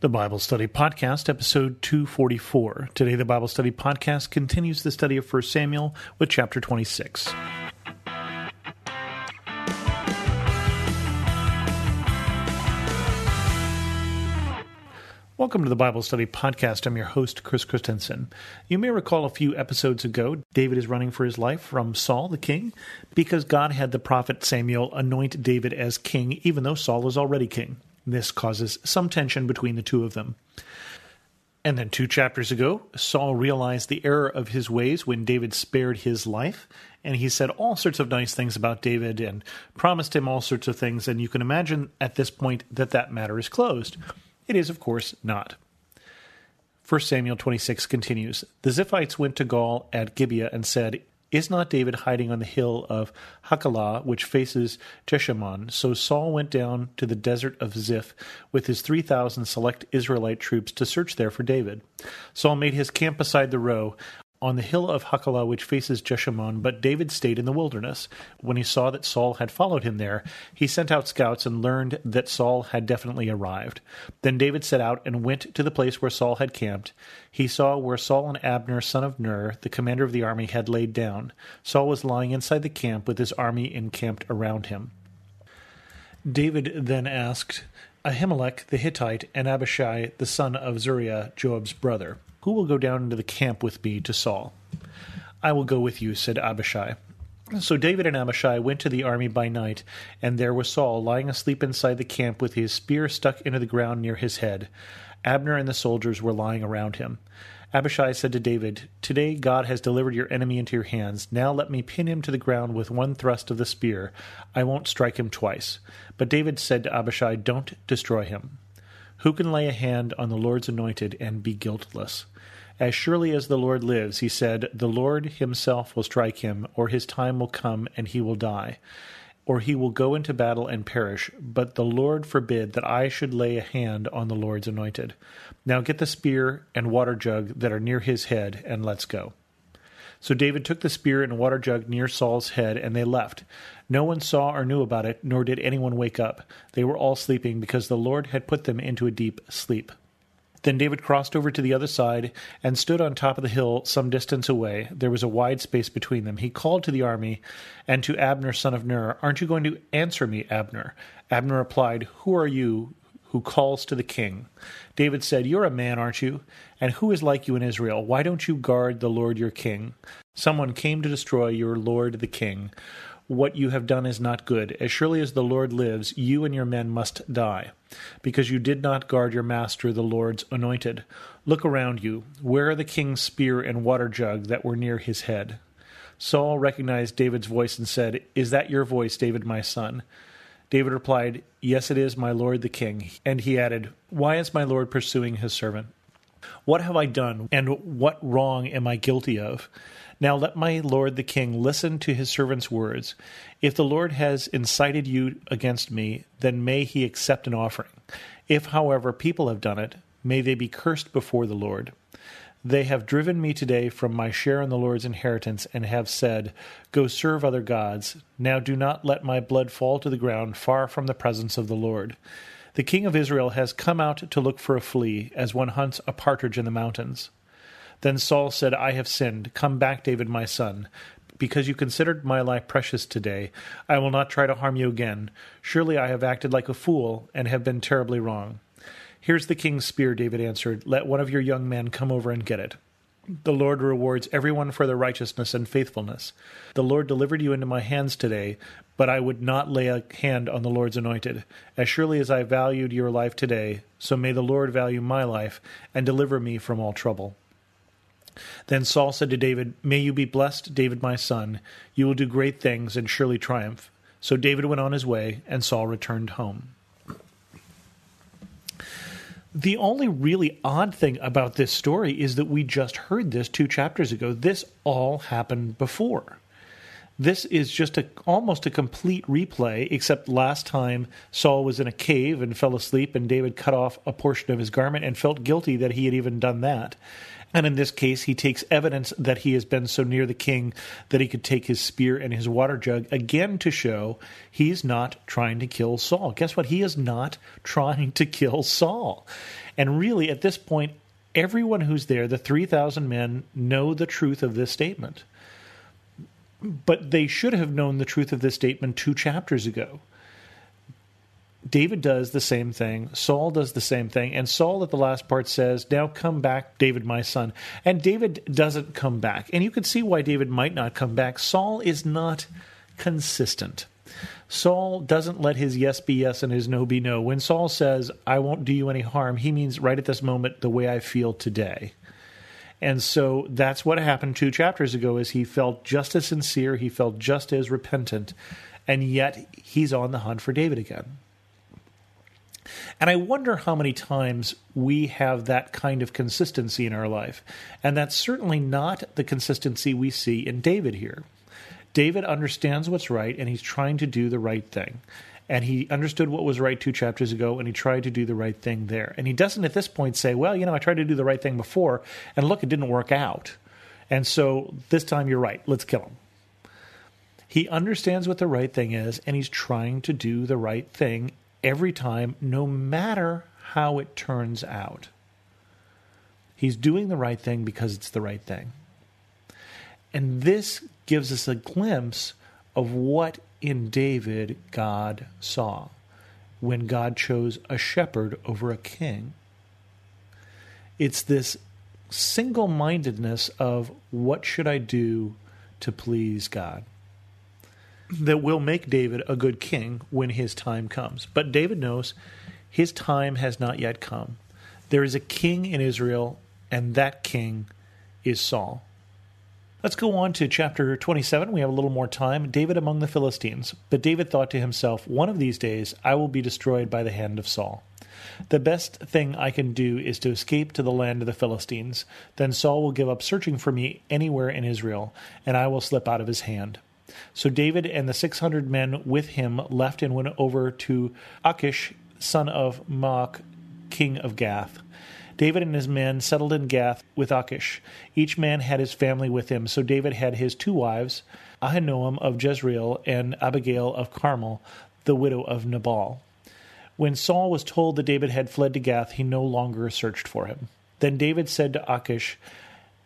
The Bible Study Podcast, episode 244. Today, the Bible Study Podcast continues the study of 1 Samuel with chapter 26. Welcome to the Bible Study Podcast. I'm your host, Chris Christensen. You may recall a few episodes ago, David is running for his life from Saul, the king, because God had the prophet Samuel anoint David as king, even though Saul was already king. This causes some tension between the two of them. And then two chapters ago, Saul realized the error of his ways when David spared his life, and he said all sorts of nice things about David and promised him all sorts of things, and you can imagine at this point that that matter is closed. It is, of course, not. 1 Samuel 26 continues The Ziphites went to Saul at Gibeah and said, is not David hiding on the hill of Hachilah, which faces Jeshimon? So Saul went down to the desert of Ziph with his 3,000 select Israelite troops to search there for David. Saul made his camp beside the row on the hill of Hachilah which faces Jeshimon, but David stayed in the wilderness. When he saw that Saul had followed him there, he sent out scouts and learned that Saul had definitely arrived. Then David set out and went to the place where Saul had camped. He saw where Saul and Abner, son of Ner, the commander of the army, had laid down. Saul was lying inside the camp with his army encamped around him. David then asked Ahimelech the Hittite and Abishai the son of Zeruiah, Joab's brother. Who will go down into the camp with me to Saul? I will go with you, said Abishai. So David and Abishai went to the army by night, and there was Saul lying asleep inside the camp with his spear stuck into the ground near his head. Abner and the soldiers were lying around him. Abishai said to David, Today God has delivered your enemy into your hands. Now let me pin him to the ground with one thrust of the spear. I won't strike him twice. But David said to Abishai, Don't destroy him. Who can lay a hand on the Lord's anointed and be guiltless? As surely as the Lord lives, he said, the Lord himself will strike him, or his time will come and he will die, or he will go into battle and perish. But the Lord forbid that I should lay a hand on the Lord's anointed. Now get the spear and water jug that are near his head, and let's go. So David took the spear and water jug near Saul's head, and they left. No one saw or knew about it, nor did anyone wake up. They were all sleeping, because the Lord had put them into a deep sleep. Then David crossed over to the other side and stood on top of the hill some distance away. There was a wide space between them. He called to the army and to Abner, son of Ner, Aren't you going to answer me, Abner? Abner replied, Who are you who calls to the king? David said, You're a man, aren't you? And who is like you in Israel? Why don't you guard the Lord your king? Someone came to destroy your Lord the king. What you have done is not good. As surely as the Lord lives, you and your men must die, because you did not guard your master, the Lord's anointed. Look around you. Where are the king's spear and water jug that were near his head? Saul recognized David's voice and said, Is that your voice, David, my son? David replied, Yes, it is, my lord the king. And he added, Why is my lord pursuing his servant? What have I done, and what wrong am I guilty of? Now let my lord the king listen to his servant's words. If the Lord has incited you against me, then may he accept an offering. If, however, people have done it, may they be cursed before the Lord. They have driven me today from my share in the Lord's inheritance, and have said, Go serve other gods. Now do not let my blood fall to the ground far from the presence of the Lord. The king of Israel has come out to look for a flea, as one hunts a partridge in the mountains. Then Saul said, I have sinned. Come back, David, my son. Because you considered my life precious today, I will not try to harm you again. Surely I have acted like a fool and have been terribly wrong. Here's the king's spear, David answered. Let one of your young men come over and get it. The Lord rewards everyone for their righteousness and faithfulness. The Lord delivered you into my hands today, but I would not lay a hand on the Lord's anointed. As surely as I valued your life today, so may the Lord value my life and deliver me from all trouble. Then Saul said to David, May you be blessed, David my son. You will do great things and surely triumph. So David went on his way, and Saul returned home. The only really odd thing about this story is that we just heard this two chapters ago. This all happened before. This is just a almost a complete replay, except last time Saul was in a cave and fell asleep, and David cut off a portion of his garment and felt guilty that he had even done that. And in this case, he takes evidence that he has been so near the king that he could take his spear and his water jug again to show he's not trying to kill Saul. Guess what? He is not trying to kill Saul. And really, at this point, everyone who's there, the 3,000 men, know the truth of this statement. But they should have known the truth of this statement two chapters ago. David does the same thing. Saul does the same thing. And Saul at the last part says, Now come back, David, my son. And David doesn't come back. And you can see why David might not come back. Saul is not consistent. Saul doesn't let his yes be yes and his no be no. When Saul says, I won't do you any harm, he means right at this moment the way I feel today. And so that's what happened two chapters ago is he felt just as sincere, he felt just as repentant, and yet he's on the hunt for David again. And I wonder how many times we have that kind of consistency in our life. And that's certainly not the consistency we see in David here. David understands what's right and he's trying to do the right thing. And he understood what was right two chapters ago and he tried to do the right thing there. And he doesn't at this point say, well, you know, I tried to do the right thing before and look, it didn't work out. And so this time you're right, let's kill him. He understands what the right thing is and he's trying to do the right thing every time, no matter how it turns out. He's doing the right thing because it's the right thing. And this gives us a glimpse of what in David God saw when God chose a shepherd over a king. It's this single mindedness of what should I do to please God that will make David a good king when his time comes. But David knows his time has not yet come. There is a king in Israel, and that king is Saul. Let's go on to chapter 27. We have a little more time. David among the Philistines. But David thought to himself, One of these days I will be destroyed by the hand of Saul. The best thing I can do is to escape to the land of the Philistines. Then Saul will give up searching for me anywhere in Israel, and I will slip out of his hand. So David and the 600 men with him left and went over to Achish, son of Maach, king of Gath. David and his men settled in Gath with Achish. Each man had his family with him, so David had his two wives, Ahinoam of Jezreel and Abigail of Carmel, the widow of Nabal. When Saul was told that David had fled to Gath, he no longer searched for him. Then David said to Achish,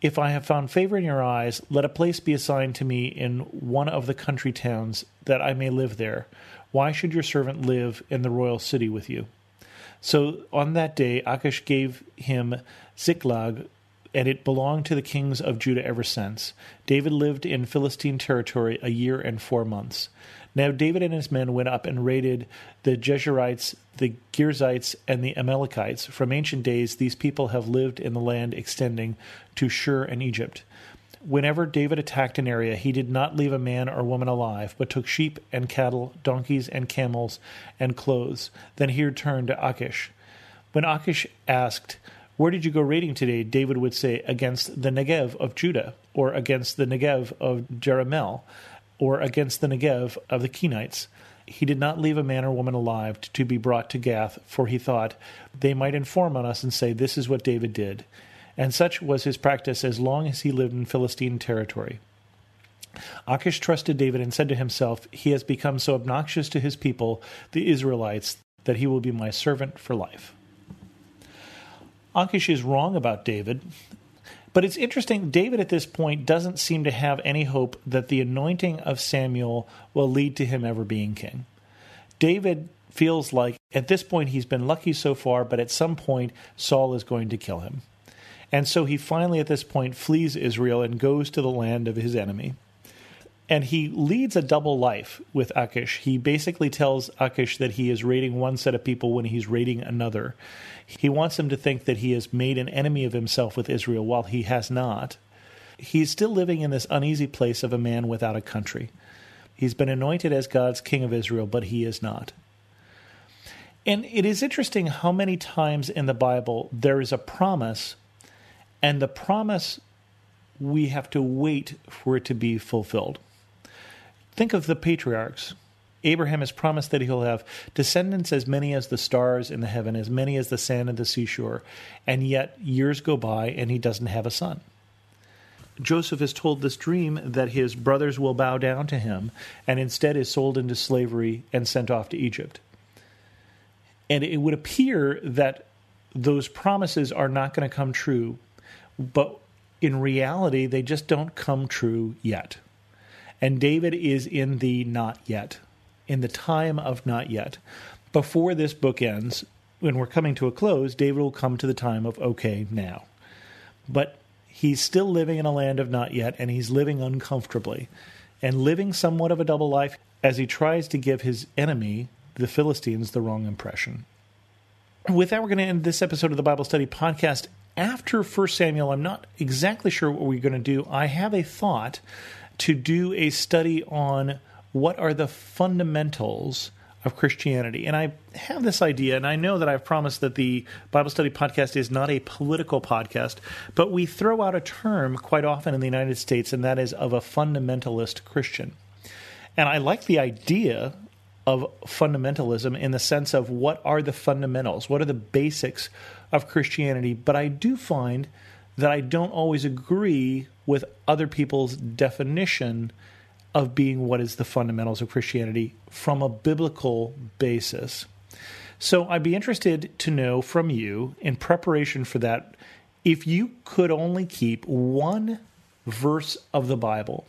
if I have found favor in your eyes, let a place be assigned to me in one of the country towns, that I may live there. Why should your servant live in the royal city with you? So on that day, Achish gave him Ziklag, and it belonged to the kings of Judah ever since. David lived in Philistine territory a year and four months. Now David and his men went up and raided the Geshurites, the Girzites, and the Amalekites. From ancient days, these people have lived in the land extending to Shur and Egypt. Whenever David attacked an area, he did not leave a man or woman alive, but took sheep and cattle, donkeys and camels, and clothes. Then he returned to Achish. When Achish asked, Where did you go raiding today? David would say, Against the Negev of Judah, or against the Negev of Jerahmeel or against the Negev of the Kenites. He did not leave a man or woman alive to be brought to Gath, for he thought, They might inform on us and say, This is what David did. And such was his practice as long as he lived in Philistine territory. Achish trusted David and said to himself, He has become so obnoxious to his people, the Israelites, that he will be my servant for life. Achish is wrong about David. But it's interesting, David at this point doesn't seem to have any hope that the anointing of Samuel will lead to him ever being king. David feels like at this point he's been lucky so far, but at some point Saul is going to kill him. And so he finally, at this point, flees Israel and goes to the land of his enemy. And he leads a double life with Achish. He basically tells Achish that he is raiding one set of people when he's raiding another. He wants him to think that he has made an enemy of himself with Israel while he has not. He's still living in this uneasy place of a man without a country. He's been anointed as God's king of Israel, but he is not. And it is interesting how many times in the Bible there is a promise, and the promise we have to wait for it to be fulfilled. Think of the patriarchs Abraham is promised that he'll have descendants as many as the stars in the heaven, as many as the sand of the seashore, and yet years go by and he doesn't have a son. Joseph is told this dream that his brothers will bow down to him and instead is sold into slavery and sent off to Egypt. And it would appear that those promises are not going to come true, but in reality, they just don't come true yet. And David is in the not yet, in the time of not yet. Before this book ends, when we're coming to a close, David will come to the time of okay now. But he's still living in a land of not yet, and he's living uncomfortably and living somewhat of a double life as he tries to give his enemy, the Philistines, the wrong impression. With that, we're going to end this episode of the Bible Study Podcast. After 1 Samuel, I'm not exactly sure what we're going to do. I have a thought to do a study on what are the fundamentals of Christianity. And I have this idea, and I know that I've promised that the Bible Study Podcast is not a political podcast, but we throw out a term quite often in the United States, and that is of a fundamentalist Christian. And I like the idea of fundamentalism in the sense of what are the fundamentals, what are the basics of Christianity, but I do find that I don't always agree with other people's definition of being what is the fundamentals of Christianity from a biblical basis. So I'd be interested to know from you, in preparation for that, if you could only keep one verse of the Bible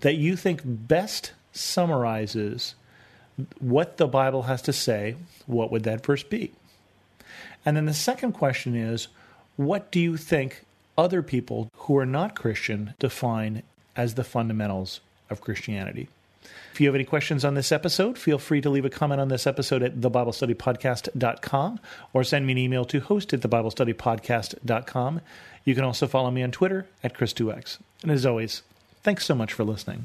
that you think best summarizes what the Bible has to say, what would that verse be? And then the second question is what do you think other people who are not Christian define as the fundamentals of Christianity. If you have any questions on this episode, feel free to leave a comment on this episode at thebiblestudypodcast.com or send me an email to host at thebiblestudypodcast.com. You can also follow me on Twitter at Chris2X. And as always, thanks so much for listening.